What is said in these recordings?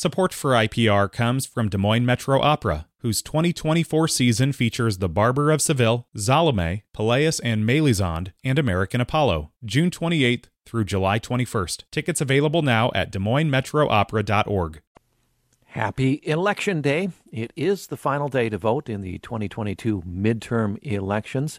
Support for IPR comes from Des Moines Metro Opera, whose 2024 season features The Barber of Seville, Salome, Pelléas and Mélisande, and American Apollo, June 28th through July 21st. Tickets available now at Des Moines Metro DesMoinesMetroOpera.org. Happy Election Day. It is the final day to vote in the 2022 midterm elections.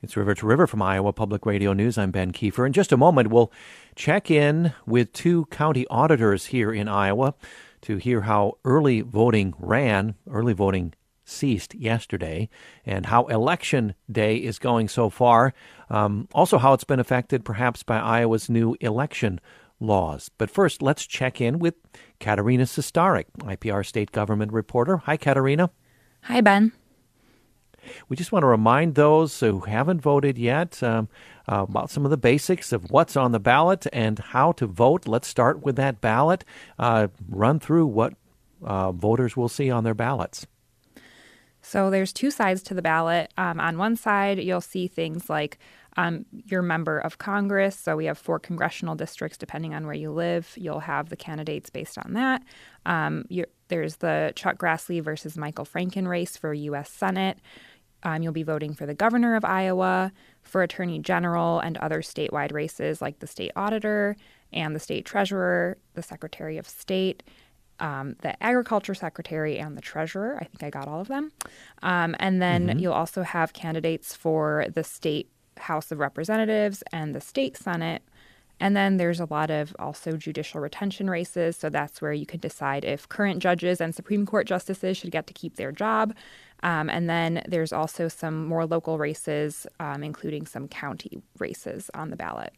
It's River to River from Iowa Public Radio News. I'm Ben Kiefer. In just a moment, we'll check in with two county auditors here in Iowa to hear how early voting ran, early voting ceased yesterday, and how election day is going so far. Um, also, how it's been affected perhaps by Iowa's new election laws. But first, let's check in with Katarina Sostaric, IPR state government reporter. Hi, Katerina. Hi, Ben. We just want to remind those who haven't voted yet um, uh, about some of the basics of what's on the ballot and how to vote. Let's start with that ballot. Uh, run through what uh, voters will see on their ballots. So there's two sides to the ballot. Um, on one side, you'll see things like um, your member of Congress. So we have four congressional districts, depending on where you live. You'll have the candidates based on that. Um, there's the Chuck Grassley versus Michael Franken race for U.S. Senate. Um, you'll be voting for the governor of Iowa, for attorney general, and other statewide races like the state auditor and the state treasurer, the secretary of state, um, the agriculture secretary, and the treasurer. I think I got all of them. Um, and then mm-hmm. you'll also have candidates for the state House of Representatives and the state Senate. And then there's a lot of also judicial retention races. So that's where you can decide if current judges and Supreme Court justices should get to keep their job um, and then there's also some more local races, um, including some county races on the ballot.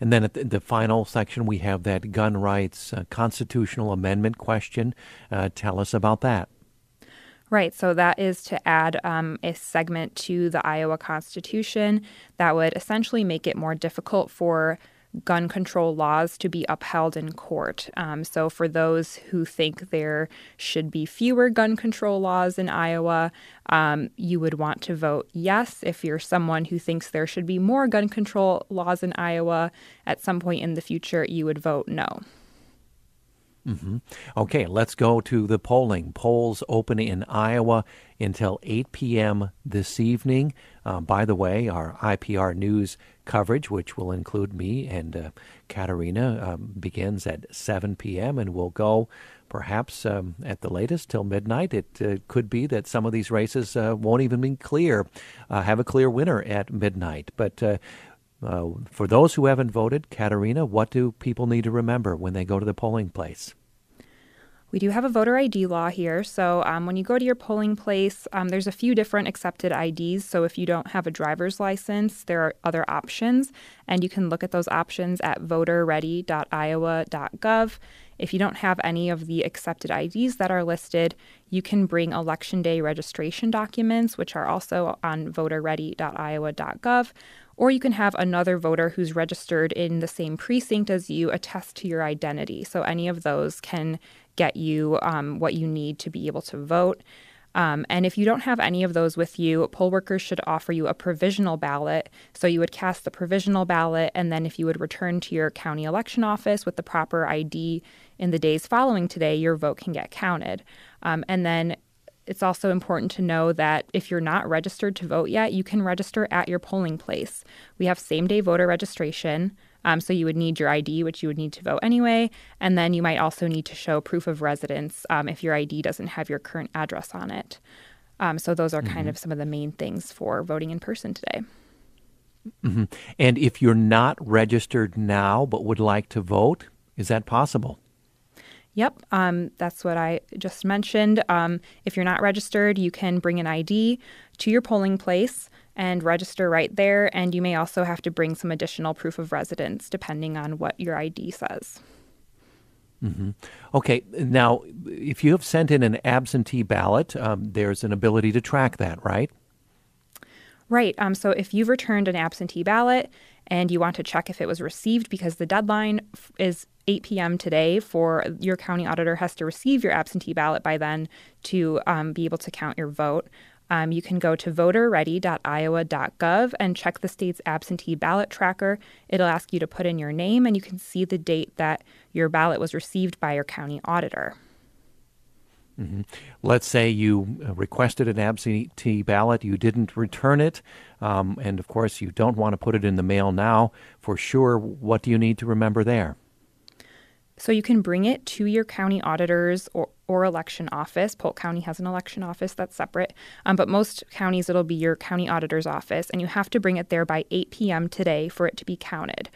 And then at the, the final section, we have that gun rights uh, constitutional amendment question. Uh, tell us about that. Right. So that is to add um, a segment to the Iowa Constitution that would essentially make it more difficult for gun control laws to be upheld in court. Um, so, for those who think there should be fewer gun control laws in Iowa, um, you would want to vote yes. If you're someone who thinks there should be more gun control laws in Iowa at some point in the future, you would vote no. Mm-hmm. Okay, let's go to the polling. Polls open in Iowa until 8 p.m. this evening. Uh, by the way, our IPR News coverage, which will include me and uh, Katarina, um, begins at 7 p.m. and will go perhaps um, at the latest till midnight. It uh, could be that some of these races uh, won't even be clear, uh, have a clear winner at midnight. But uh, uh, for those who haven't voted, Katarina, what do people need to remember when they go to the polling place? We do have a voter ID law here. So um, when you go to your polling place, um, there's a few different accepted IDs. So if you don't have a driver's license, there are other options, and you can look at those options at voterready.iowa.gov. If you don't have any of the accepted IDs that are listed, you can bring election day registration documents, which are also on voterready.iowa.gov, or you can have another voter who's registered in the same precinct as you attest to your identity. So any of those can get you um, what you need to be able to vote. Um, and if you don't have any of those with you, poll workers should offer you a provisional ballot. So you would cast the provisional ballot, and then if you would return to your county election office with the proper ID in the days following today, your vote can get counted. Um, and then it's also important to know that if you're not registered to vote yet, you can register at your polling place. We have same day voter registration. Um, so you would need your ID, which you would need to vote anyway. And then you might also need to show proof of residence um, if your ID doesn't have your current address on it. Um, so those are mm-hmm. kind of some of the main things for voting in person today. Mm-hmm. And if you're not registered now but would like to vote, is that possible? Yep, um, that's what I just mentioned. Um, if you're not registered, you can bring an ID to your polling place and register right there. And you may also have to bring some additional proof of residence depending on what your ID says. Mm-hmm. Okay, now if you have sent in an absentee ballot, um, there's an ability to track that, right? Right. Um, so if you've returned an absentee ballot and you want to check if it was received because the deadline is 8 p.m. today for your county auditor has to receive your absentee ballot by then to um, be able to count your vote. Um, you can go to voterready.iowa.gov and check the state's absentee ballot tracker. It'll ask you to put in your name, and you can see the date that your ballot was received by your county auditor. Mm-hmm. Let's say you uh, requested an absentee ballot, you didn't return it, um, and of course you don't want to put it in the mail now. For sure, what do you need to remember there? So you can bring it to your county auditor's or, or election office. Polk County has an election office that's separate, um, but most counties it'll be your county auditor's office, and you have to bring it there by 8 p.m. today for it to be counted.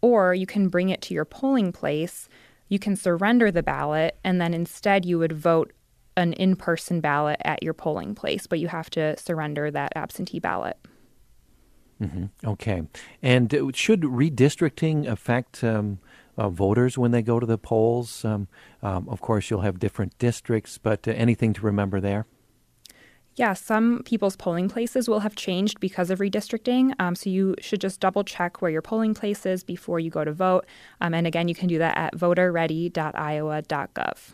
Or you can bring it to your polling place. You can surrender the ballot, and then instead you would vote an in person ballot at your polling place, but you have to surrender that absentee ballot. Mm-hmm. Okay. And should redistricting affect um, uh, voters when they go to the polls? Um, um, of course, you'll have different districts, but uh, anything to remember there? Yeah, some people's polling places will have changed because of redistricting. Um, so you should just double check where your polling place is before you go to vote. Um, and again, you can do that at voterready.iowa.gov.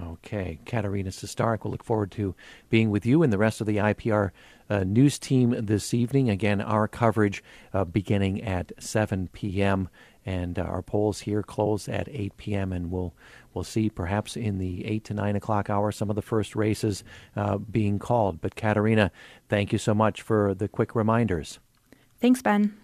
Okay, Katarina Sostaric, we'll look forward to being with you and the rest of the IPR uh, news team this evening. Again, our coverage uh, beginning at 7 p.m. and uh, our polls here close at 8 p.m. and we'll we'll see perhaps in the 8 to 9 o'clock hour some of the first races uh, being called. But Katarina, thank you so much for the quick reminders. Thanks, Ben.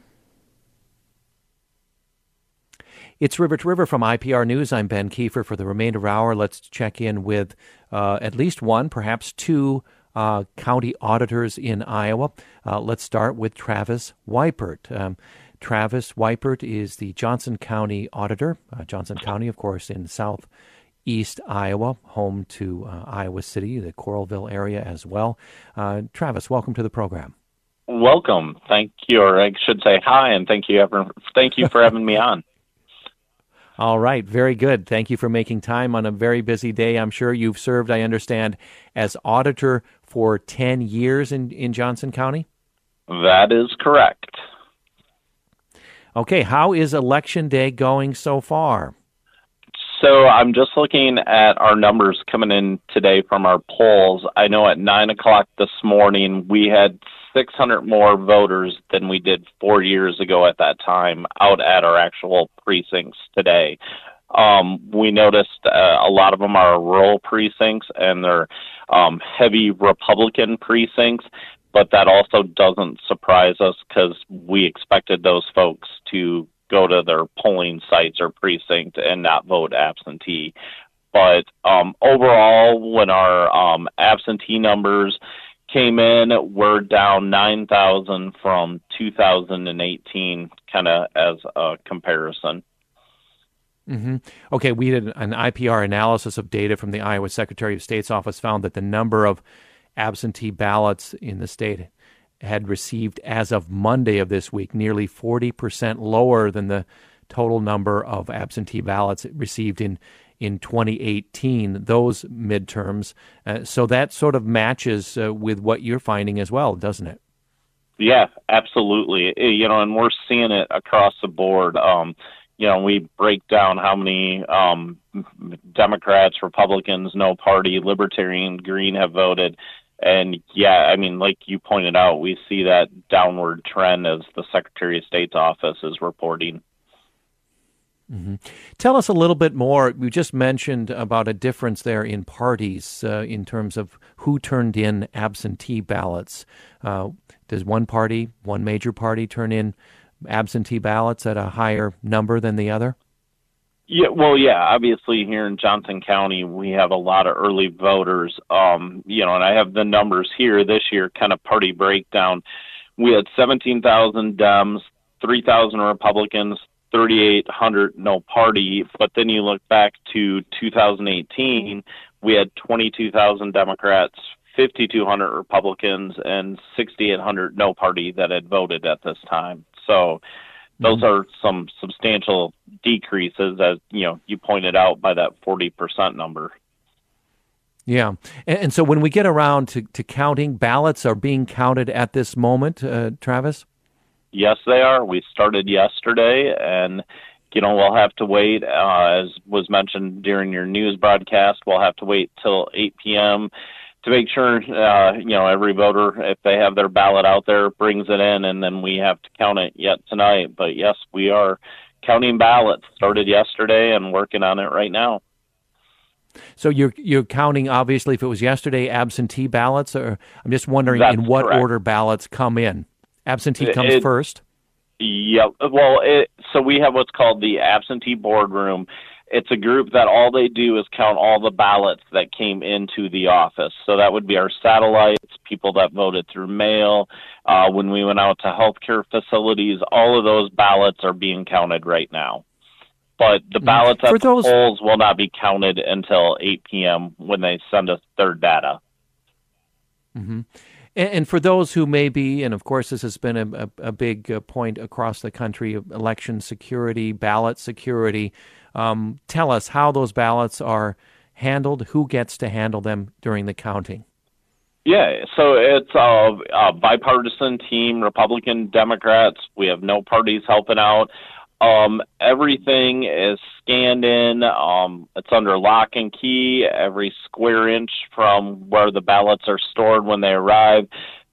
It's River to River from IPR News. I'm Ben Kiefer. For the remainder of our hour, let's check in with uh, at least one, perhaps two uh, county auditors in Iowa. Uh, let's start with Travis Weipert. Um, Travis Weipert is the Johnson County auditor. Uh, Johnson County, of course, in southeast Iowa, home to uh, Iowa City, the Coralville area as well. Uh, Travis, welcome to the program. Welcome. Thank you, or I should say hi, and thank you, ever, thank you for having me on. All right, very good. Thank you for making time on a very busy day. I'm sure you've served, I understand, as auditor for 10 years in, in Johnson County? That is correct. Okay, how is election day going so far? So I'm just looking at our numbers coming in today from our polls. I know at 9 o'clock this morning we had 600 more voters than we did four years ago at that time out at our actual precincts today. Um, we noticed uh, a lot of them are rural precincts and they're um, heavy Republican precincts, but that also doesn't surprise us because we expected those folks to go to their polling sites or precinct and not vote absentee. But um, overall, when our um, absentee numbers came in, we're down 9,000 from 2018, kind of as a comparison. Mm-hmm. Okay, we did an IPR analysis of data from the Iowa Secretary of State's office found that the number of absentee ballots in the state had received as of Monday of this week nearly 40% lower than the total number of absentee ballots received in in 2018, those midterms. Uh, so that sort of matches uh, with what you're finding as well, doesn't it? Yeah, absolutely. Uh, you know, and we're seeing it across the board. Um, you know, we break down how many um, Democrats, Republicans, no party, Libertarian, Green have voted. And yeah, I mean, like you pointed out, we see that downward trend as the Secretary of State's office is reporting. Mm-hmm. Tell us a little bit more. You just mentioned about a difference there in parties uh, in terms of who turned in absentee ballots. Uh, does one party, one major party, turn in absentee ballots at a higher number than the other? Yeah, well, yeah. Obviously, here in Johnson County, we have a lot of early voters. Um, you know, and I have the numbers here this year, kind of party breakdown. We had 17,000 Dems, 3,000 Republicans, 3,800 no party. But then you look back to 2018, we had 22,000 Democrats, 5,200 Republicans, and 6,800 no party that had voted at this time. So those mm-hmm. are some substantial decreases, as you know, you pointed out by that 40% number. Yeah. And, and, so when we get around to, to counting, ballots are being counted at this moment, uh, Travis? Yes, they are. We started yesterday, and you know we'll have to wait. Uh, as was mentioned during your news broadcast, we'll have to wait till 8 p.m. to make sure uh, you know every voter, if they have their ballot out there, brings it in, and then we have to count it yet tonight. But yes, we are counting ballots. Started yesterday and working on it right now. So you're you're counting obviously if it was yesterday absentee ballots, or I'm just wondering That's in what correct. order ballots come in. Absentee comes It- first. Yep. Well, it, so we have what's called the absentee boardroom. It's a group that all they do is count all the ballots that came into the office. So that would be our satellites, people that voted through mail. Uh, when we went out to healthcare facilities, all of those ballots are being counted right now. But the ballots Mm. For at the those- polls will not be counted until 8 p.m. when they send us their data. And, and for those who may be, and of course, this has been a, a, a big uh, point across the country election security, ballot security. Um, tell us how those ballots are handled, who gets to handle them during the counting. Yeah, so it's a, a bipartisan team, Republican, Democrats. We have no parties helping out. Um, everything is scanned in. Um, it's under lock and key. Every square inch from where the ballots are stored when they arrive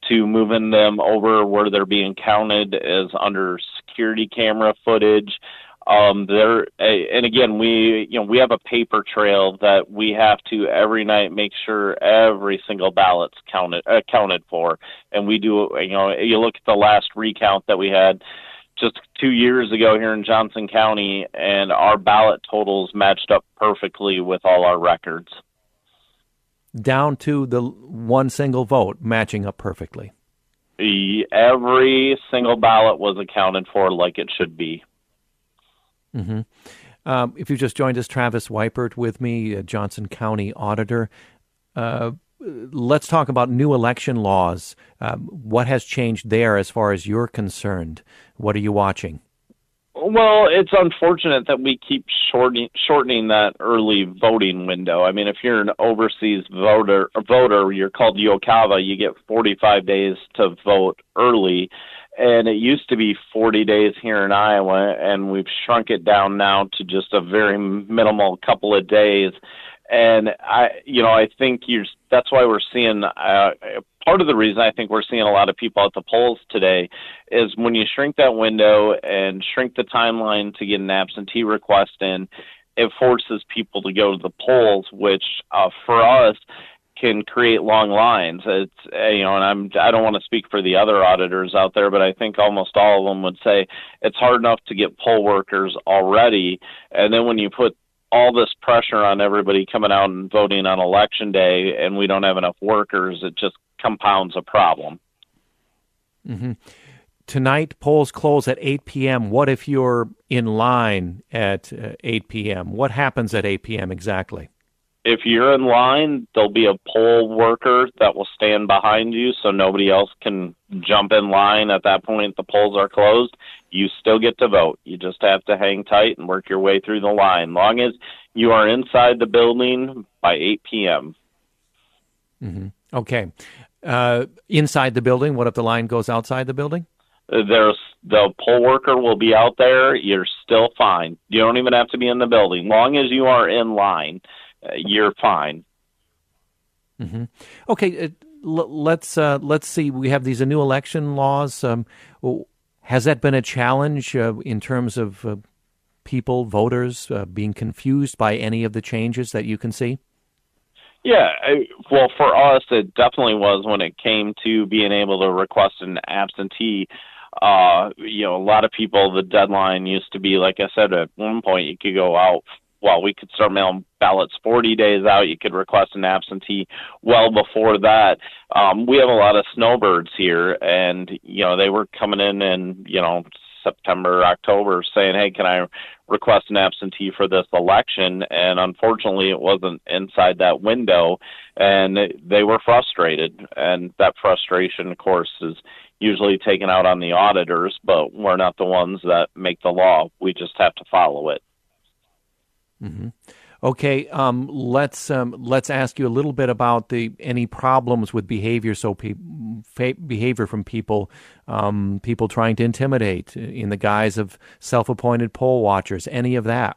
to moving them over where they're being counted is under security camera footage. Um, there, and again, we, you know, we have a paper trail that we have to every night make sure every single ballot's counted, accounted for. And we do, you know, you look at the last recount that we had just two years ago here in Johnson County, and our ballot totals matched up perfectly with all our records. Down to the one single vote, matching up perfectly. Every single ballot was accounted for like it should be. Um, if you just joined us, Travis Weipert with me, Johnson County Auditor. Uh, let's talk about new election laws. Um, what has changed there as far as you're concerned? What are you watching? Well, it's unfortunate that we keep shortening shortening that early voting window. I mean, if you're an overseas voter, voter, you're called UOCAVA. You get 45 days to vote early, and it used to be 40 days here in Iowa, and we've shrunk it down now to just a very minimal couple of days. And I, you know, I think you're. That's why we're seeing. Uh, part of the reason I think we're seeing a lot of people at the polls today is when you shrink that window and shrink the timeline to get an absentee request in, it forces people to go to the polls, which uh, for us can create long lines. It's uh, you know, and I'm I don't want to speak for the other auditors out there, but I think almost all of them would say it's hard enough to get poll workers already, and then when you put all this pressure on everybody coming out and voting on election day, and we don't have enough workers, it just compounds a problem. Tonight, polls close at 8 p.m. What if you're in line at uh, 8 p.m.? What happens at 8 p.m. exactly? If you're in line, there'll be a poll worker that will stand behind you so nobody else can jump in line at that point. The polls are closed. You still get to vote. You just have to hang tight and work your way through the line. Long as you are inside the building by 8 p.m. Mm-hmm. Okay. Uh, inside the building, what if the line goes outside the building? There's the poll worker will be out there. You're still fine. You don't even have to be in the building. Long as you are in line, you're fine. Okay, uh, l- let's uh, let's see. We have these new election laws. Um, has that been a challenge uh, in terms of uh, people, voters, uh, being confused by any of the changes that you can see? Yeah, I, well, for us, it definitely was when it came to being able to request an absentee. Uh, you know, a lot of people, the deadline used to be, like I said, at one point you could go out. Well, we could start mailing ballots 40 days out. You could request an absentee well before that. Um, we have a lot of snowbirds here, and you know they were coming in in you know September, October, saying, "Hey, can I request an absentee for this election?" And unfortunately, it wasn't inside that window, and they were frustrated. And that frustration, of course, is usually taken out on the auditors, but we're not the ones that make the law. We just have to follow it. Okay, um, let's um, let's ask you a little bit about the any problems with behavior. So, pe- behavior from people, um, people trying to intimidate in the guise of self-appointed poll watchers. Any of that?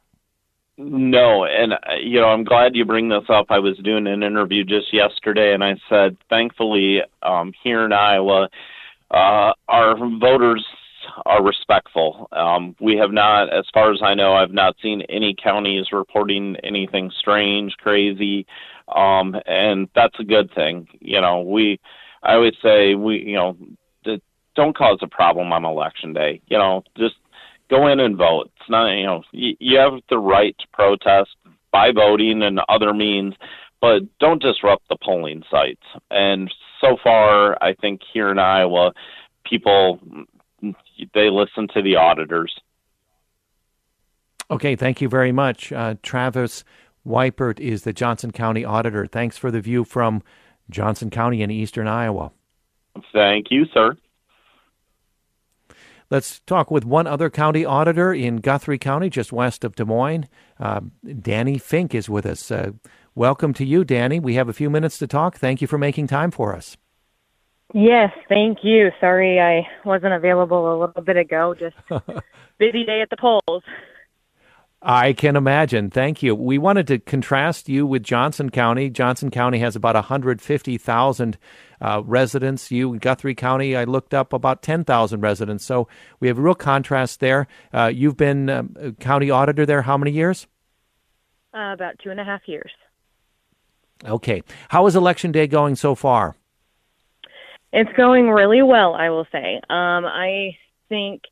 No, and uh, you know I'm glad you bring this up. I was doing an interview just yesterday, and I said, thankfully, um, here in Iowa, uh, our voters are respectful. Um, we have not, as far as I know, I've not seen any counties reporting anything strange, crazy, um, and that's a good thing. You know, we, I always say, we, you know, don't cause a problem on election day. You know, just go in and vote. It's not, you know, you, you have the right to protest by voting and other means, but don't disrupt the polling sites. And so far, I think here in Iowa, people they listen to the auditors. Okay, thank you very much. Uh, Travis Weipert is the Johnson County Auditor. Thanks for the view from Johnson County in eastern Iowa. Thank you, sir. Let's talk with one other county auditor in Guthrie County, just west of Des Moines. Uh, Danny Fink is with us. Uh, welcome to you, Danny. We have a few minutes to talk. Thank you for making time for us. Yes, thank you. Sorry I wasn't available a little bit ago. Just busy day at the polls. I can imagine. Thank you. We wanted to contrast you with Johnson County. Johnson County has about 150,000 uh, residents. You in Guthrie County, I looked up about 10,000 residents. So we have a real contrast there. Uh, you've been um, county auditor there how many years? Uh, about two and a half years. Okay. How is election day going so far? It's going really well, I will say. Um, I think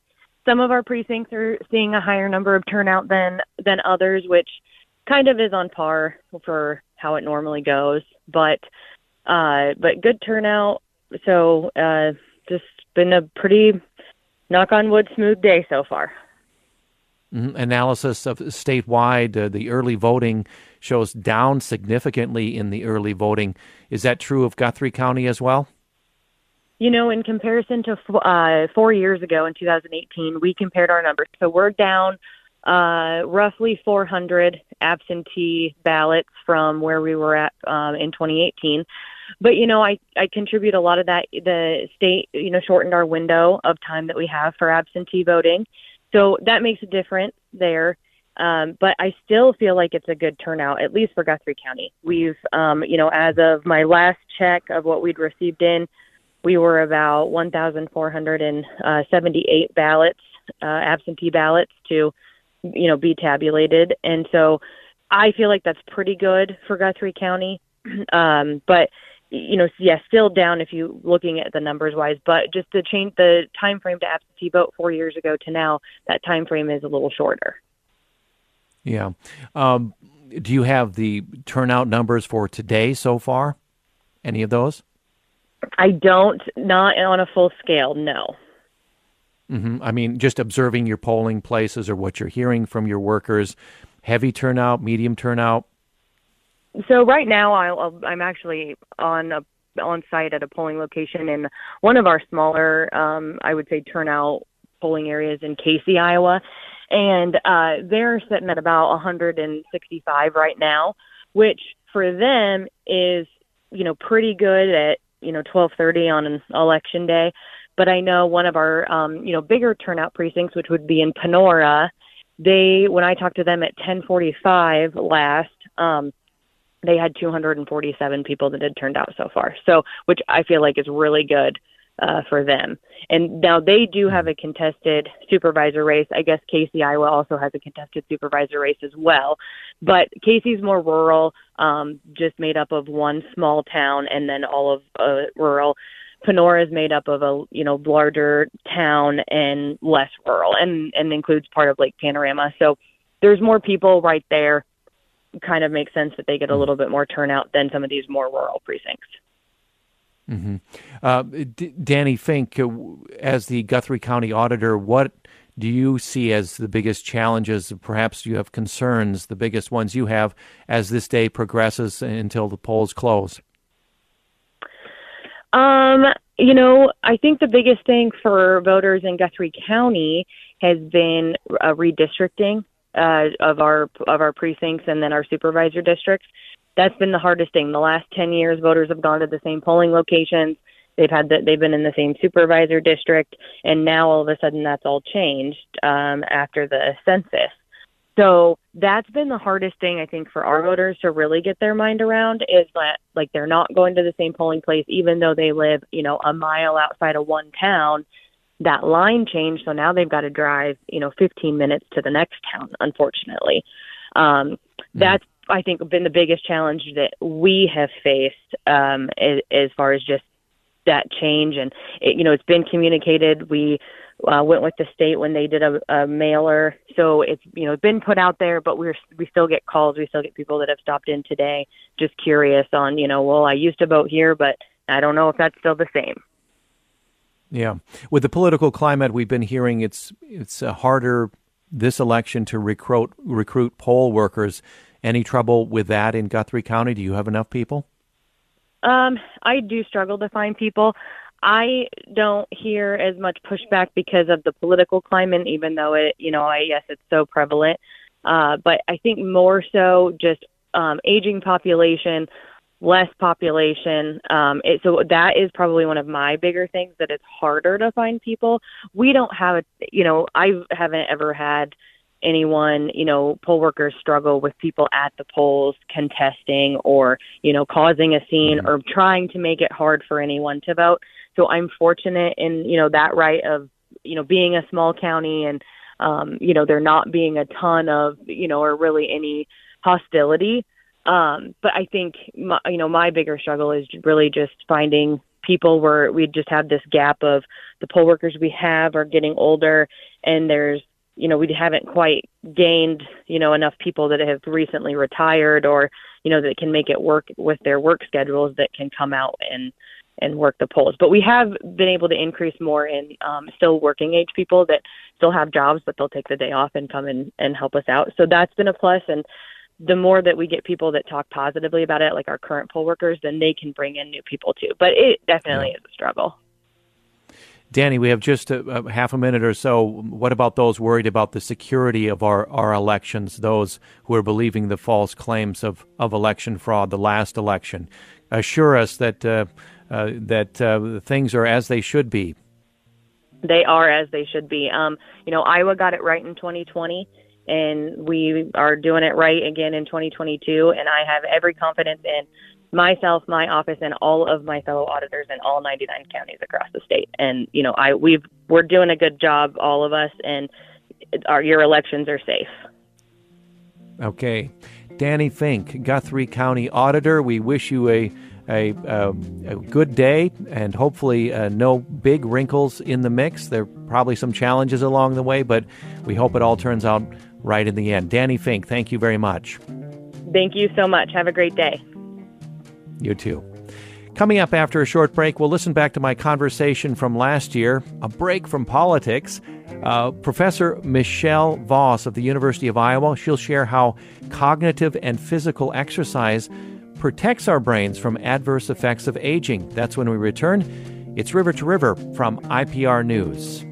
some of our precincts are seeing a higher number of turnout than than others, which kind of is on par for how it normally goes. But uh, but good turnout. So uh, just been a pretty knock on wood smooth day so far. Mm-hmm. Analysis of statewide, uh, the early voting shows down significantly in the early voting. Is that true of Guthrie County as well? You know, in comparison to uh, four years ago in 2018, we compared our numbers. So we're down uh, roughly 400 absentee ballots from where we were at um, in 2018. But you know, I I contribute a lot of that. The state, you know, shortened our window of time that we have for absentee voting, so that makes a difference there. Um, but I still feel like it's a good turnout, at least for Guthrie County. We've, um, you know, as of my last check of what we'd received in, we were about 1,478 ballots, uh, absentee ballots to, you know, be tabulated. And so I feel like that's pretty good for Guthrie County. um, but you know, yeah, still down if you looking at the numbers wise, but just the change the time frame to absentee vote four years ago to now, that time frame is a little shorter. Yeah. Um, do you have the turnout numbers for today so far? Any of those? I don't, not on a full scale, no. Mm-hmm. I mean, just observing your polling places or what you're hearing from your workers, heavy turnout, medium turnout? So right now, I'll, I'm actually on a on site at a polling location in one of our smaller, um, I would say, turnout polling areas in Casey, Iowa, and uh, they're sitting at about 165 right now, which for them is you know pretty good at you know 12:30 on an election day. But I know one of our um, you know bigger turnout precincts, which would be in Panora, they when I talked to them at 10:45 last. Um, they had 247 people that had turned out so far. So, which I feel like is really good uh, for them. And now they do have a contested supervisor race. I guess Casey, Iowa also has a contested supervisor race as well. But Casey's more rural, um, just made up of one small town and then all of uh, rural. Panora is made up of a you know larger town and less rural, and and includes part of Lake Panorama. So there's more people right there kind of makes sense that they get a mm-hmm. little bit more turnout than some of these more rural precincts. Mm-hmm. Uh, D- Danny Fink, uh, as the Guthrie County Auditor, what do you see as the biggest challenges? Perhaps you have concerns, the biggest ones you have as this day progresses until the polls close. Um, you know, I think the biggest thing for voters in Guthrie County has been uh, redistricting uh, of our of our precincts and then our supervisor districts. That's been the hardest thing. The last ten years, voters have gone to the same polling locations. They've had that they've been in the same supervisor district, and now all of a sudden that's all changed um, after the census. So that's been the hardest thing I think for our voters to really get their mind around is that like they're not going to the same polling place even though they live, you know, a mile outside of one town. That line changed, so now they've got to drive, you know, 15 minutes to the next town. Unfortunately, um, mm. that's I think been the biggest challenge that we have faced um, as, as far as just that change. And it, you know, it's been communicated. We uh, went with the state when they did a, a mailer. So it's you know been put out there, but we're we still get calls. We still get people that have stopped in today, just curious on you know, well, I used to vote here, but I don't know if that's still the same. Yeah, with the political climate, we've been hearing it's it's harder this election to recruit recruit poll workers. Any trouble with that in Guthrie County? Do you have enough people? Um, I do struggle to find people. I don't hear as much pushback because of the political climate, even though it, you know, I yes, it's so prevalent. Uh, but I think more so just um, aging population, less population. Um, it, so that is probably one of my bigger things that it's harder to find people. We don't have a, you know, I haven't ever had anyone, you know, poll workers struggle with people at the polls contesting or, you know, causing a scene mm-hmm. or trying to make it hard for anyone to vote. So I'm fortunate in, you know, that right of, you know, being a small county and, um, you know, there not being a ton of, you know, or really any hostility. Um, but I think, my, you know, my bigger struggle is really just finding people where we just have this gap of the poll workers we have are getting older and there's you know we haven't quite gained you know enough people that have recently retired or you know that can make it work with their work schedules that can come out and and work the polls. But we have been able to increase more in um, still working age people that still have jobs, but they'll take the day off and come in and help us out. So that's been a plus. And the more that we get people that talk positively about it, like our current poll workers, then they can bring in new people too. But it definitely yeah. is a struggle. Danny, we have just a, a, half a minute or so. What about those worried about the security of our, our elections, those who are believing the false claims of, of election fraud, the last election? Assure us that uh, uh, that uh, things are as they should be. They are as they should be. Um, you know, Iowa got it right in 2020, and we are doing it right again in 2022. And I have every confidence in myself, my office, and all of my fellow auditors in all 99 counties across the state. And you know, I we've we're doing a good job, all of us, and our your elections are safe. Okay, Danny Fink, Guthrie County Auditor. We wish you a a, a, a good day and hopefully uh, no big wrinkles in the mix. There are probably some challenges along the way, but we hope it all turns out right in the end. Danny Fink, thank you very much. Thank you so much. Have a great day. You too. Coming up after a short break, we'll listen back to my conversation from last year, a break from politics. Uh, Professor Michelle Voss of the University of Iowa, she'll share how cognitive and physical exercise protects our brains from adverse effects of aging. That's when we return. It's River to River from IPR News.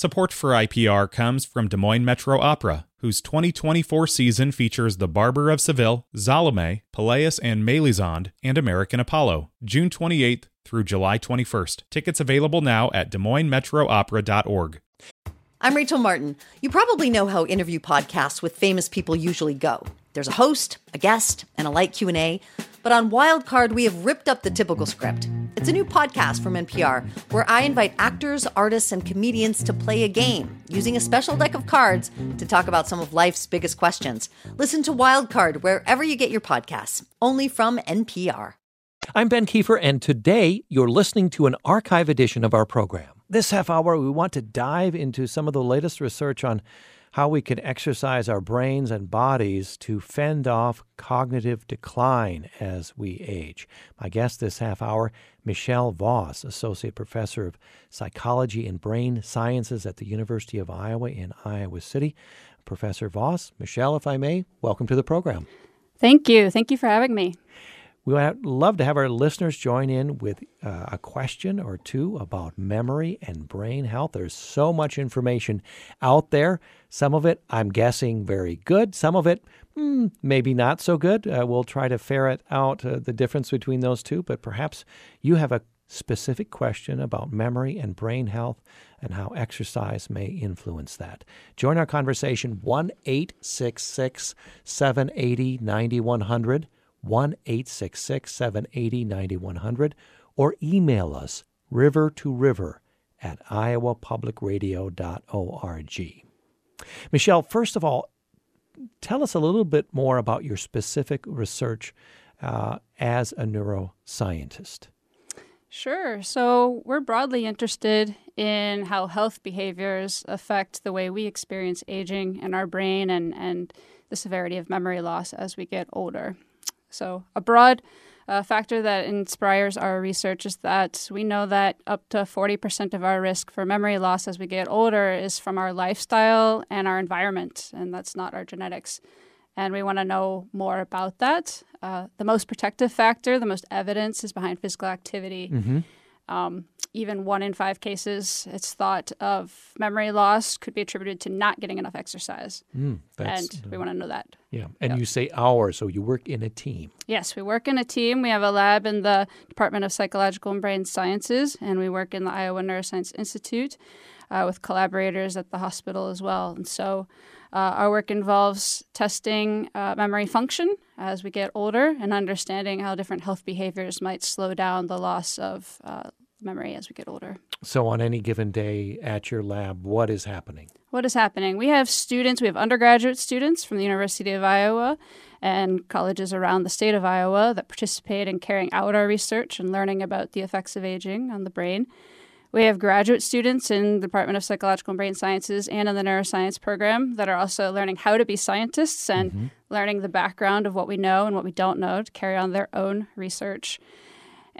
Support for IPR comes from Des Moines Metro Opera, whose 2024 season features The Barber of Seville, Salome, Pelléas and Mélisande, and American Apollo, June 28th through July 21st. Tickets available now at Des DesMoinesMetroOpera.org. I'm Rachel Martin. You probably know how interview podcasts with famous people usually go. There's a host, a guest, and a light Q&A, but on Wildcard we have ripped up the typical script. It's a new podcast from NPR where I invite actors, artists, and comedians to play a game using a special deck of cards to talk about some of life's biggest questions. Listen to Wildcard wherever you get your podcasts, only from NPR. I'm Ben Kiefer, and today you're listening to an archive edition of our program. This half hour, we want to dive into some of the latest research on how we can exercise our brains and bodies to fend off cognitive decline as we age. My guest this half hour, Michelle Voss, Associate Professor of Psychology and Brain Sciences at the University of Iowa in Iowa City. Professor Voss, Michelle, if I may, welcome to the program. Thank you. Thank you for having me. We would love to have our listeners join in with uh, a question or two about memory and brain health. There's so much information out there. Some of it, I'm guessing, very good. Some of it, mm, maybe not so good. Uh, we'll try to ferret out uh, the difference between those two, but perhaps you have a specific question about memory and brain health and how exercise may influence that. Join our conversation 1 866 780 9100, 1 866 780 9100, or email us river to river at iowapublicradio.org. Michelle, first of all, tell us a little bit more about your specific research uh, as a neuroscientist. Sure. So, we're broadly interested in how health behaviors affect the way we experience aging in our brain and, and the severity of memory loss as we get older. So, a broad a factor that inspires our research is that we know that up to 40% of our risk for memory loss as we get older is from our lifestyle and our environment, and that's not our genetics. And we want to know more about that. Uh, the most protective factor, the most evidence is behind physical activity. Mm-hmm. Um, even one in five cases, it's thought of memory loss could be attributed to not getting enough exercise. Mm, and we want to know that. Yeah. And yep. you say our, so you work in a team. Yes, we work in a team. We have a lab in the Department of Psychological and Brain Sciences, and we work in the Iowa Neuroscience Institute uh, with collaborators at the hospital as well. And so uh, our work involves testing uh, memory function as we get older and understanding how different health behaviors might slow down the loss of uh, memory as we get older. So, on any given day at your lab, what is happening? What is happening? We have students, we have undergraduate students from the University of Iowa and colleges around the state of Iowa that participate in carrying out our research and learning about the effects of aging on the brain. We have graduate students in the Department of Psychological and Brain Sciences and in the neuroscience program that are also learning how to be scientists and mm-hmm. learning the background of what we know and what we don't know to carry on their own research.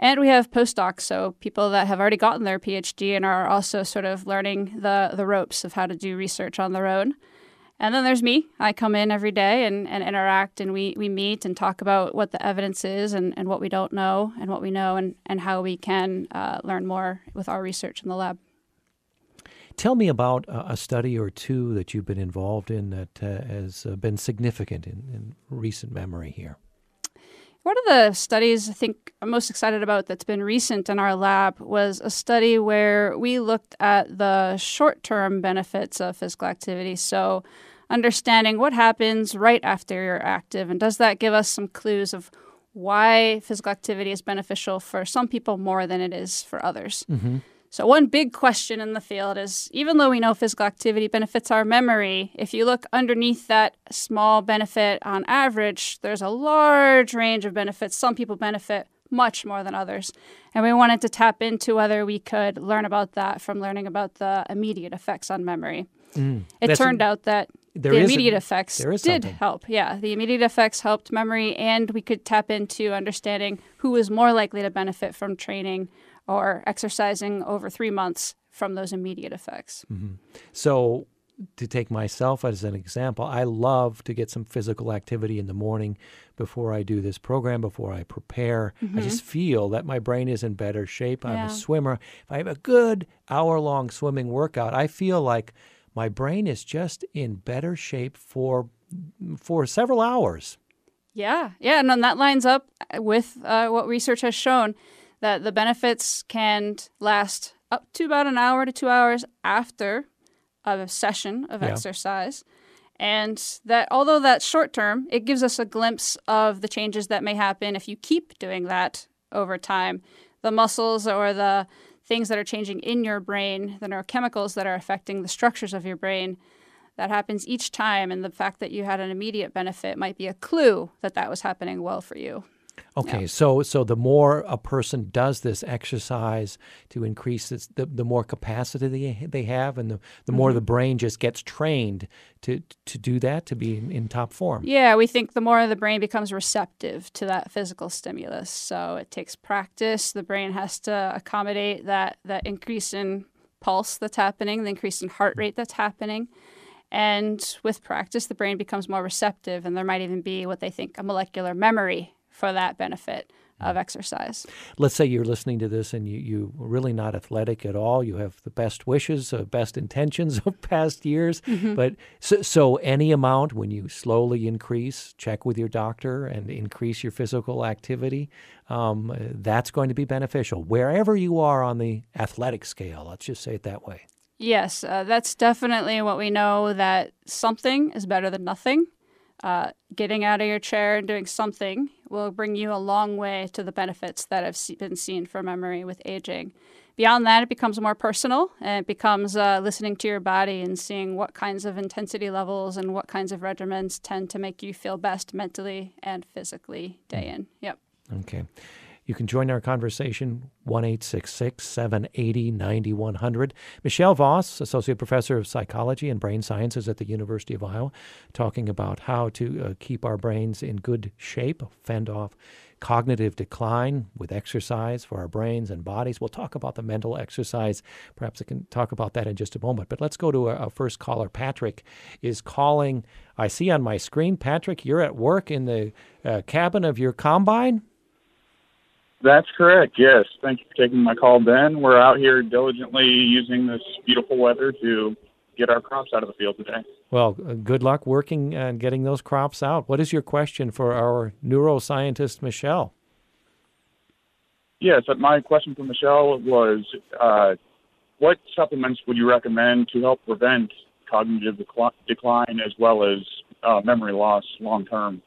And we have postdocs, so people that have already gotten their PhD and are also sort of learning the, the ropes of how to do research on their own. And then there's me. I come in every day and, and interact and we, we meet and talk about what the evidence is and, and what we don't know and what we know and, and how we can uh, learn more with our research in the lab. Tell me about a study or two that you've been involved in that uh, has uh, been significant in, in recent memory here. One of the studies I think I'm most excited about that's been recent in our lab was a study where we looked at the short term benefits of physical activity. So, understanding what happens right after you're active, and does that give us some clues of why physical activity is beneficial for some people more than it is for others? Mm-hmm. So, one big question in the field is even though we know physical activity benefits our memory, if you look underneath that small benefit on average, there's a large range of benefits. Some people benefit much more than others. And we wanted to tap into whether we could learn about that from learning about the immediate effects on memory. Mm, it turned out that the immediate a, effects did something. help. Yeah, the immediate effects helped memory, and we could tap into understanding who was more likely to benefit from training or exercising over three months from those immediate effects. Mm-hmm. So, to take myself as an example, I love to get some physical activity in the morning before I do this program, before I prepare. Mm-hmm. I just feel that my brain is in better shape. I'm a swimmer. If I have a good hour long swimming workout, I feel like my brain is just in better shape for for several hours. Yeah, yeah, and that lines up with uh, what research has shown that the benefits can last up to about an hour to two hours after a session of yeah. exercise. And that although that's short term, it gives us a glimpse of the changes that may happen if you keep doing that over time. The muscles or the things that are changing in your brain, the neurochemicals that are affecting the structures of your brain, that happens each time. And the fact that you had an immediate benefit might be a clue that that was happening well for you. Okay, yeah. so so the more a person does this exercise to increase this, the the more capacity they, they have, and the, the more mm-hmm. the brain just gets trained to to do that to be in, in, top form. Yeah, we think the more the brain becomes receptive to that physical stimulus. So it takes practice. The brain has to accommodate that that increase in pulse that's happening, the increase in heart rate that's happening. And with practice, the brain becomes more receptive, and there might even be what they think a molecular memory for that benefit of exercise. Let's say you're listening to this and you, you're really not athletic at all. You have the best wishes, uh, best intentions of past years. Mm-hmm. But so, so, any amount, when you slowly increase, check with your doctor and increase your physical activity, um, that's going to be beneficial wherever you are on the athletic scale. Let's just say it that way. Yes, uh, that's definitely what we know that something is better than nothing. Uh, getting out of your chair and doing something will bring you a long way to the benefits that have been seen for memory with aging. Beyond that, it becomes more personal and it becomes uh, listening to your body and seeing what kinds of intensity levels and what kinds of regimens tend to make you feel best mentally and physically day in. Yep. Okay. You can join our conversation, 1 780 9100. Michelle Voss, Associate Professor of Psychology and Brain Sciences at the University of Iowa, talking about how to uh, keep our brains in good shape, fend off cognitive decline with exercise for our brains and bodies. We'll talk about the mental exercise. Perhaps I can talk about that in just a moment. But let's go to our first caller. Patrick is calling. I see on my screen, Patrick, you're at work in the uh, cabin of your combine. That's correct. Yes. Thank you for taking my call, Ben. We're out here diligently using this beautiful weather to get our crops out of the field today. Well, uh, good luck working and getting those crops out. What is your question for our neuroscientist, Michelle? Yes, my question for Michelle was uh, what supplements would you recommend to help prevent cognitive decline as well as uh, memory loss long term?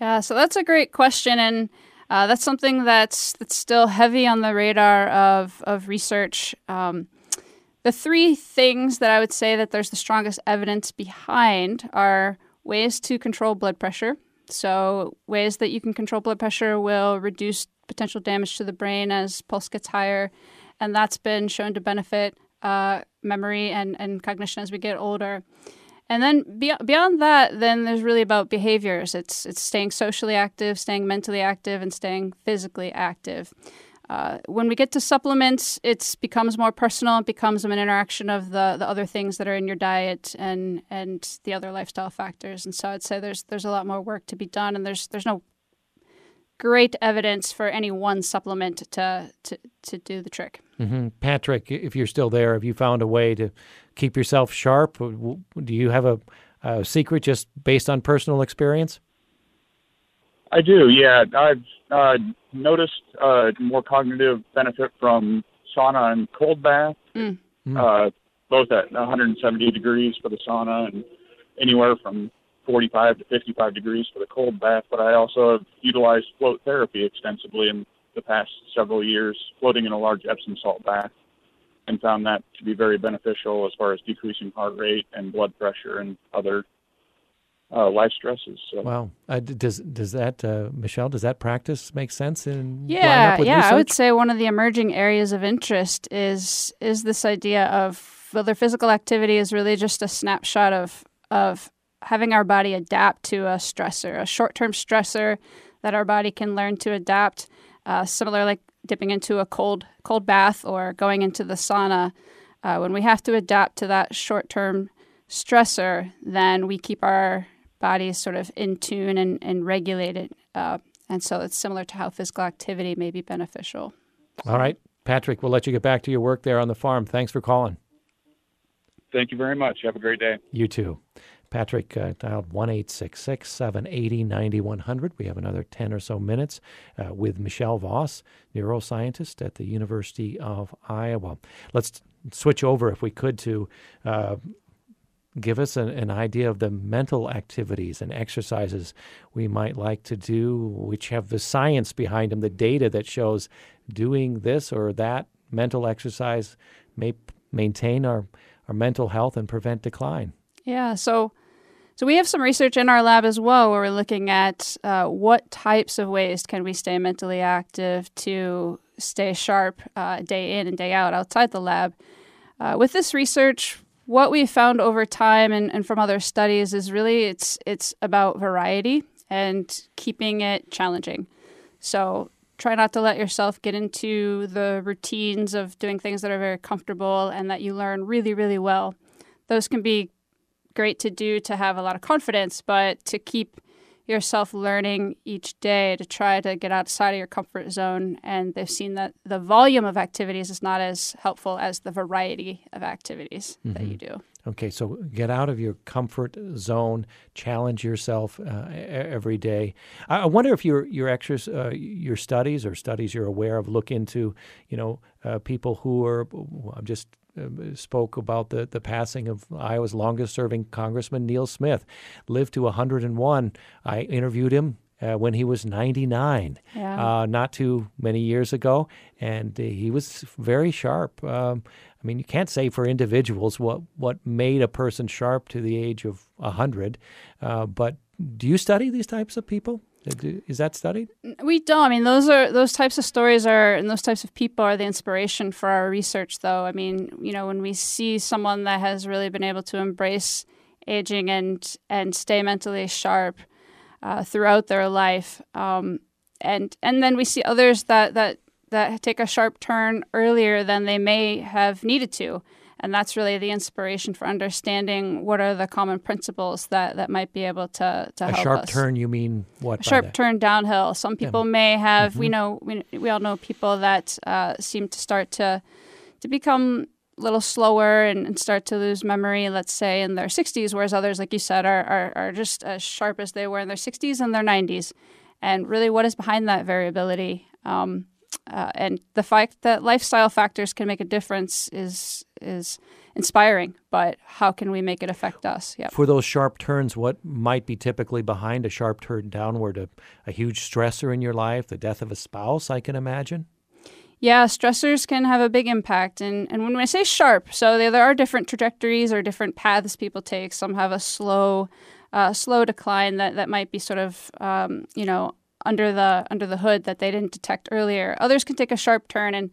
Yeah, so that's a great question. And uh, that's something that's that's still heavy on the radar of of research. Um, the three things that I would say that there's the strongest evidence behind are ways to control blood pressure. So ways that you can control blood pressure will reduce potential damage to the brain as pulse gets higher, and that's been shown to benefit uh, memory and, and cognition as we get older. And then beyond that, then there's really about behaviors. It's it's staying socially active, staying mentally active, and staying physically active. Uh, when we get to supplements, it becomes more personal. It becomes an interaction of the, the other things that are in your diet and and the other lifestyle factors. And so I'd say there's there's a lot more work to be done, and there's there's no great evidence for any one supplement to to, to do the trick. Mm-hmm. Patrick, if you're still there, have you found a way to keep yourself sharp? Do you have a, a secret just based on personal experience? I do. Yeah, I've uh, noticed uh, more cognitive benefit from sauna and cold bath, mm. uh, both at 170 degrees for the sauna and anywhere from 45 to 55 degrees for the cold bath. But I also have utilized float therapy extensively in the past several years, floating in a large Epsom salt bath, and found that to be very beneficial as far as decreasing heart rate and blood pressure and other uh, life stresses. So. Wow. Uh, does does that uh, Michelle? Does that practice make sense? In yeah, yeah. Research? I would say one of the emerging areas of interest is is this idea of whether physical activity is really just a snapshot of of having our body adapt to a stressor, a short term stressor that our body can learn to adapt uh, similar like dipping into a cold cold bath or going into the sauna. Uh, when we have to adapt to that short term stressor, then we keep our bodies sort of in tune and, and regulated. Uh, and so it's similar to how physical activity may be beneficial. All right. Patrick, we'll let you get back to your work there on the farm. Thanks for calling. Thank you very much. Have a great day. You too. Patrick uh, dialed 1 780 9100. We have another 10 or so minutes uh, with Michelle Voss, neuroscientist at the University of Iowa. Let's switch over, if we could, to uh, give us an, an, idea of the mental activities and exercises we might like to do, which have the science behind them, the data that shows doing this or that mental exercise may maintain our, our mental health and prevent decline. Yeah, so so we have some research in our lab as well where we're looking at uh, what types of ways can we stay mentally active to stay sharp uh, day in and day out outside the lab. Uh, with this research, what we found over time and, and from other studies is really it's it's about variety and keeping it challenging. So try not to let yourself get into the routines of doing things that are very comfortable and that you learn really, really well. Those can be great to do to have a lot of confidence, but to keep yourself learning each day to try to get outside of your comfort zone. And they've seen that the volume of activities is not as helpful as the variety of activities mm-hmm. that you do. Okay, so get out of your comfort zone, challenge yourself uh, every day. I wonder if your your extras, uh, your studies or studies you're aware of look into, you know, uh, people who are. I'm just spoke about the, the passing of Iowa's longest serving Congressman Neal Smith, lived to 101. I interviewed him uh, when he was 99, yeah. uh, not too many years ago, and uh, he was very sharp. Um, I mean, you can't say for individuals what, what made a person sharp to the age of 100, uh, but do you study these types of people? Is that studied? We don't. I mean, those are those types of stories are and those types of people are the inspiration for our research. Though, I mean, you know, when we see someone that has really been able to embrace aging and and stay mentally sharp uh, throughout their life, um, and and then we see others that that that take a sharp turn earlier than they may have needed to and that's really the inspiration for understanding what are the common principles that, that might be able to, to a help us. A sharp us. turn, you mean what? A sharp turn downhill. Some people yeah. may have, mm-hmm. we know, we, we all know people that uh, seem to start to to become a little slower and, and, start to lose memory, let's say in their 60s, whereas others, like you said, are, are, are just as sharp as they were in their 60s and their 90s. And really, what is behind that variability? Um, uh, and the fact that lifestyle factors can make a difference is is inspiring. But how can we make it affect us? Yeah. For those sharp turns, what might be typically behind a sharp turn downward? A, a huge stressor in your life, the death of a spouse, I can imagine. Yeah, stressors can have a big impact. And, and when I say sharp, so there, there are different trajectories or different paths people take. Some have a slow, uh, slow decline that, that might be sort of, um, you know, under the under the hood that they didn't detect earlier. Others can take a sharp turn and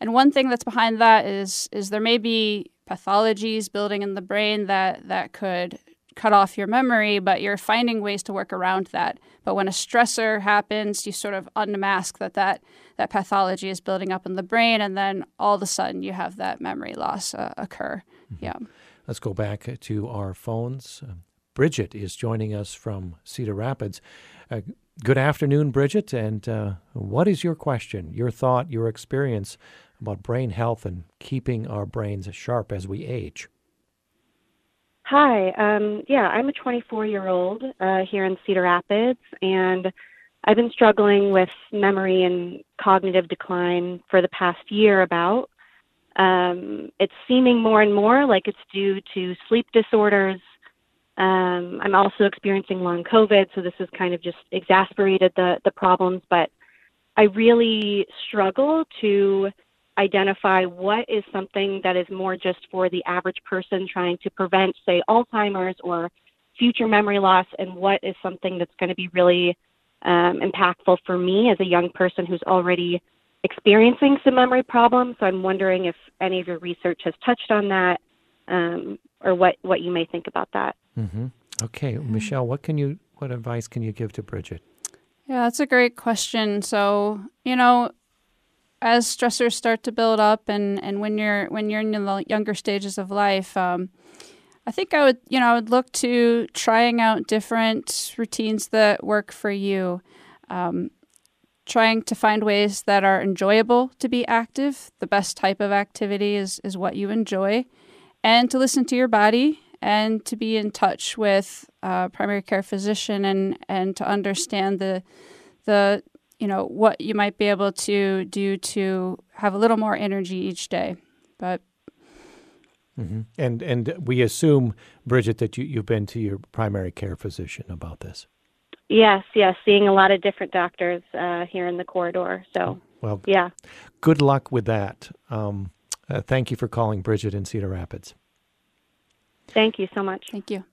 and one thing that's behind that is is there may be pathologies building in the brain that that could cut off your memory, but you're finding ways to work around that. But when a stressor happens, you sort of unmask that that, that pathology is building up in the brain, and then all of a sudden you have that memory loss uh, occur. Mm-hmm. Yeah. Let's go back to our phones. Uh, Bridget is joining us from Cedar Rapids. Uh, good afternoon, Bridget. And uh, what is your question, your thought, your experience about brain health and keeping our brains sharp as we age? Hi. Um, yeah, I'm a 24 year old uh, here in Cedar Rapids, and I've been struggling with memory and cognitive decline for the past year about. Um, it's seeming more and more like it's due to sleep disorders, um, I'm also experiencing long COVID, so this has kind of just exasperated the, the problems. But I really struggle to identify what is something that is more just for the average person trying to prevent, say, Alzheimer's or future memory loss, and what is something that's going to be really um, impactful for me as a young person who's already experiencing some memory problems. So I'm wondering if any of your research has touched on that, um, or what what you may think about that. Mm-hmm. Okay, mm-hmm. Michelle, what can you what advice can you give to Bridget? Yeah, that's a great question. So, you know, as stressors start to build up, and, and when you're when you're in the younger stages of life, um, I think I would you know I would look to trying out different routines that work for you. Um, trying to find ways that are enjoyable to be active. The best type of activity is is what you enjoy, and to listen to your body and to be in touch with a primary care physician and, and to understand the the you know what you might be able to do to have a little more energy each day but mm-hmm. and and we assume bridget that you, you've been to your primary care physician about this yes yes seeing a lot of different doctors uh, here in the corridor so well yeah good luck with that um, uh, thank you for calling bridget in cedar rapids Thank you so much. Thank you.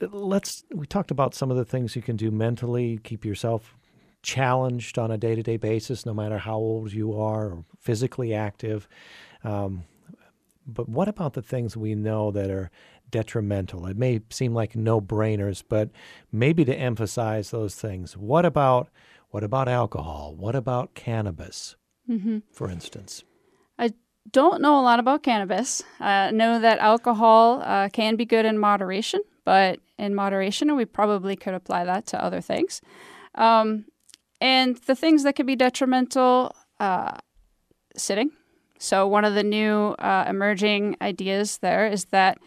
Let's we talked about some of the things you can do mentally, keep yourself challenged on a day-to-day basis no matter how old you are or physically active. Um, but what about the things we know that are detrimental? It may seem like no-brainers, but maybe to emphasize those things. What about what about alcohol? What about cannabis, mm-hmm. for instance? I don't know a lot about cannabis. Uh, know that alcohol uh, can be good in moderation, but in moderation, we probably could apply that to other things. Um, and the things that can be detrimental, uh, sitting. So, one of the new uh, emerging ideas there is that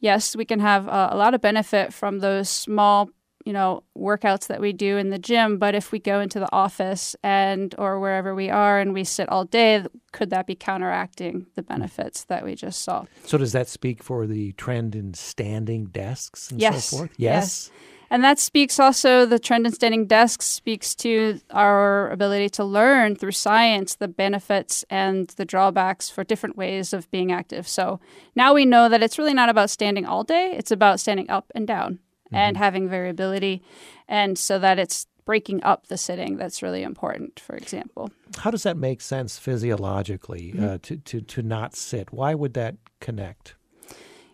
yes, we can have a lot of benefit from those small you know workouts that we do in the gym but if we go into the office and or wherever we are and we sit all day could that be counteracting the benefits that we just saw so does that speak for the trend in standing desks and yes. so forth yes, yes. And that speaks also, the trend in standing desks speaks to our ability to learn through science the benefits and the drawbacks for different ways of being active. So now we know that it's really not about standing all day, it's about standing up and down mm-hmm. and having variability. And so that it's breaking up the sitting that's really important, for example. How does that make sense physiologically mm-hmm. uh, to, to, to not sit? Why would that connect?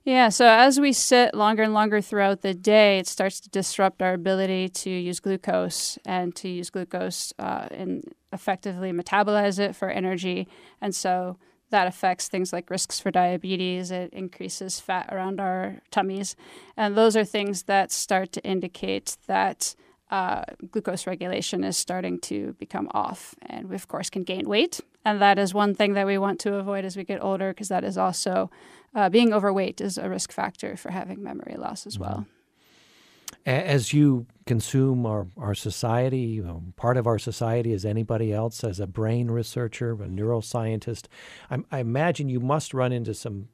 Yeah, so as we sit longer and longer throughout the day, it starts to disrupt our ability to use glucose and to use glucose uh, and effectively metabolize it for energy. And so that affects things like risks for diabetes. It increases fat around our tummies. And those are things that start to indicate that uh, glucose regulation is starting to become off. And we, of course, can gain weight. And that is one thing that we want to avoid as we get older because that is also uh, being overweight is a risk factor for having memory loss as well. As you consume our, our society, you know, part of our society as anybody else, as a brain researcher, a neuroscientist, I, I imagine you must run into some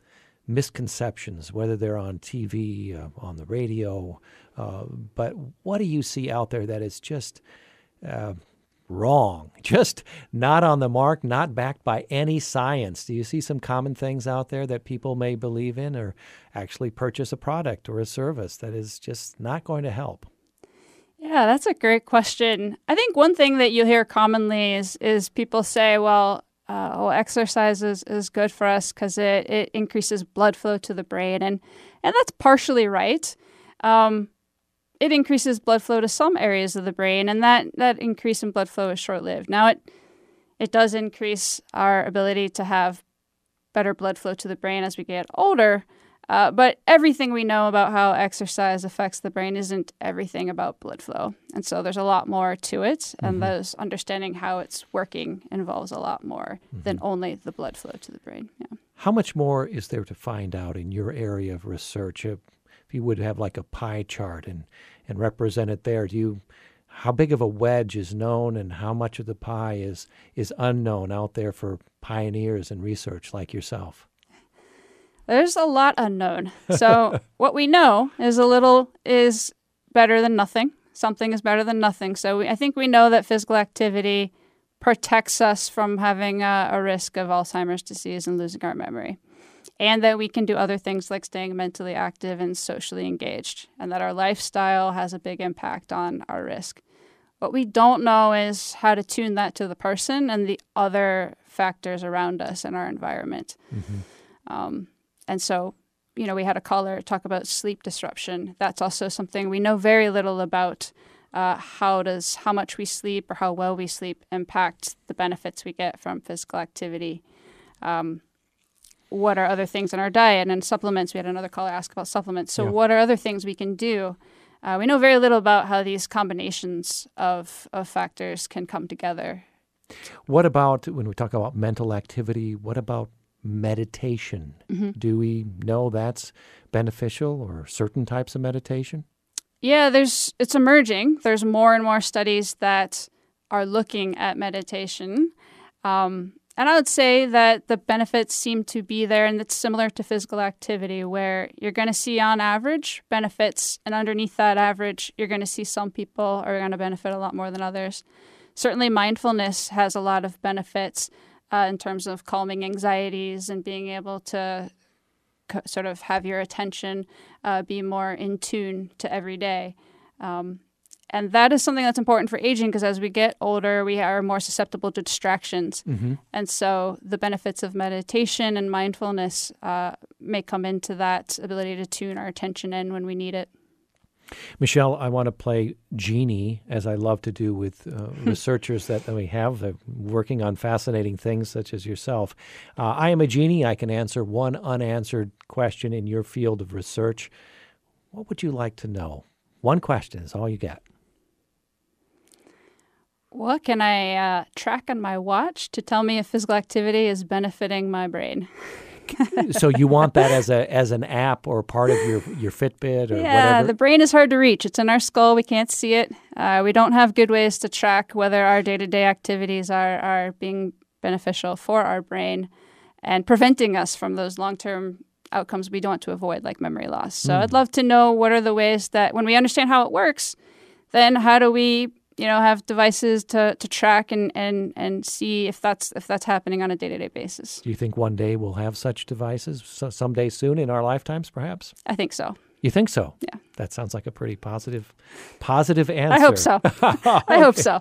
misconceptions, whether they're on TV, uh, on the radio. Uh, but what do you see out there that is just uh, wrong, just not on the mark, not backed by any science? Do you see some common things out there that people may believe in or actually purchase a product or a service that is just not going to help? Yeah, that's a great question. I think one thing that you hear commonly is is people say, well, uh, well, exercise is, is good for us because it, it increases blood flow to the brain. And, and that's partially right. Um, it increases blood flow to some areas of the brain, and that, that increase in blood flow is short lived. Now, it, it does increase our ability to have better blood flow to the brain as we get older. Uh, but everything we know about how exercise affects the brain isn't everything about blood flow. And so there's a lot more to it. Mm-hmm. And those understanding how it's working involves a lot more mm-hmm. than only the blood flow to the brain. Yeah. How much more is there to find out in your area of research? If, you would have like a pie chart and, and represent it there, do you how big of a wedge is known and how much of the pie is is unknown out there for pioneers and research like yourself? There's a lot unknown. So what we know is a little is better than nothing. Something is better than nothing. So we, I think we know that physical activity protects us from having a, a risk of Alzheimer's disease and losing our memory. And that we can do other things like staying mentally active and socially engaged, and that our lifestyle has a big impact on our risk. What we don't know is how to tune that to the person and the other factors around us in our environment. Mm-hmm. Um, and so, you know, we had a caller talk about sleep disruption. That's also something we know very little about. Uh, how does how much we sleep or how well we sleep impact the benefits we get from physical activity? Um, what are other things in our diet and supplements? We had another caller ask about supplements. So, yeah. what are other things we can do? Uh, we know very little about how these combinations of, of factors can come together. What about when we talk about mental activity? What about meditation. Mm-hmm. Do we know that's beneficial or certain types of meditation? Yeah, there's it's emerging. There's more and more studies that are looking at meditation. Um, and I would say that the benefits seem to be there, and it's similar to physical activity, where you're going to see on average benefits, and underneath that average, you're going to see some people are going to benefit a lot more than others. Certainly, mindfulness has a lot of benefits uh, in terms of calming anxieties and being able to sort of have your attention uh, be more in tune to every day. Um, and that is something that's important for aging because as we get older, we are more susceptible to distractions. Mm-hmm. And so the benefits of meditation and mindfulness uh, may come into that ability to tune our attention in when we need it. Michelle, I want to play genie, as I love to do with uh, researchers that we have uh, working on fascinating things such as yourself. Uh, I am a genie. I can answer one unanswered question in your field of research. What would you like to know? One question is all you get. What can I uh, track on my watch to tell me if physical activity is benefiting my brain? so you want that as a as an app or part of your your Fitbit or yeah, whatever? Yeah, the brain is hard to reach. It's in our skull. We can't see it. Uh, we don't have good ways to track whether our day to day activities are are being beneficial for our brain and preventing us from those long term outcomes we don't want to avoid, like memory loss. So mm. I'd love to know what are the ways that when we understand how it works, then how do we you know have devices to, to track and, and, and see if that's if that's happening on a day-to-day basis. Do you think one day we'll have such devices? So someday soon in our lifetimes perhaps? I think so you think so? Yeah. That sounds like a pretty positive, positive answer. I hope so. I hope so.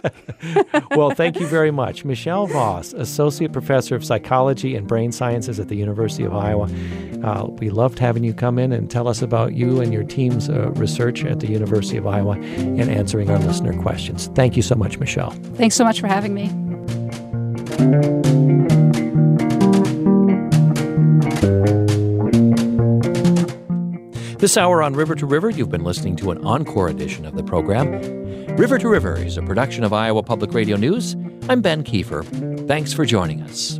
well, thank you very much. Michelle Voss, Associate Professor of Psychology and Brain Sciences at the University of Iowa. Uh, we loved having you come in and tell us about you and your team's uh, research at the University of Iowa and answering our listener questions. Thank you so much, Michelle. Thanks so much for having me. This hour on River to River, you've been listening to an encore edition of the program. River to River is a production of Iowa Public Radio News. I'm Ben Kieffer. Thanks for joining us.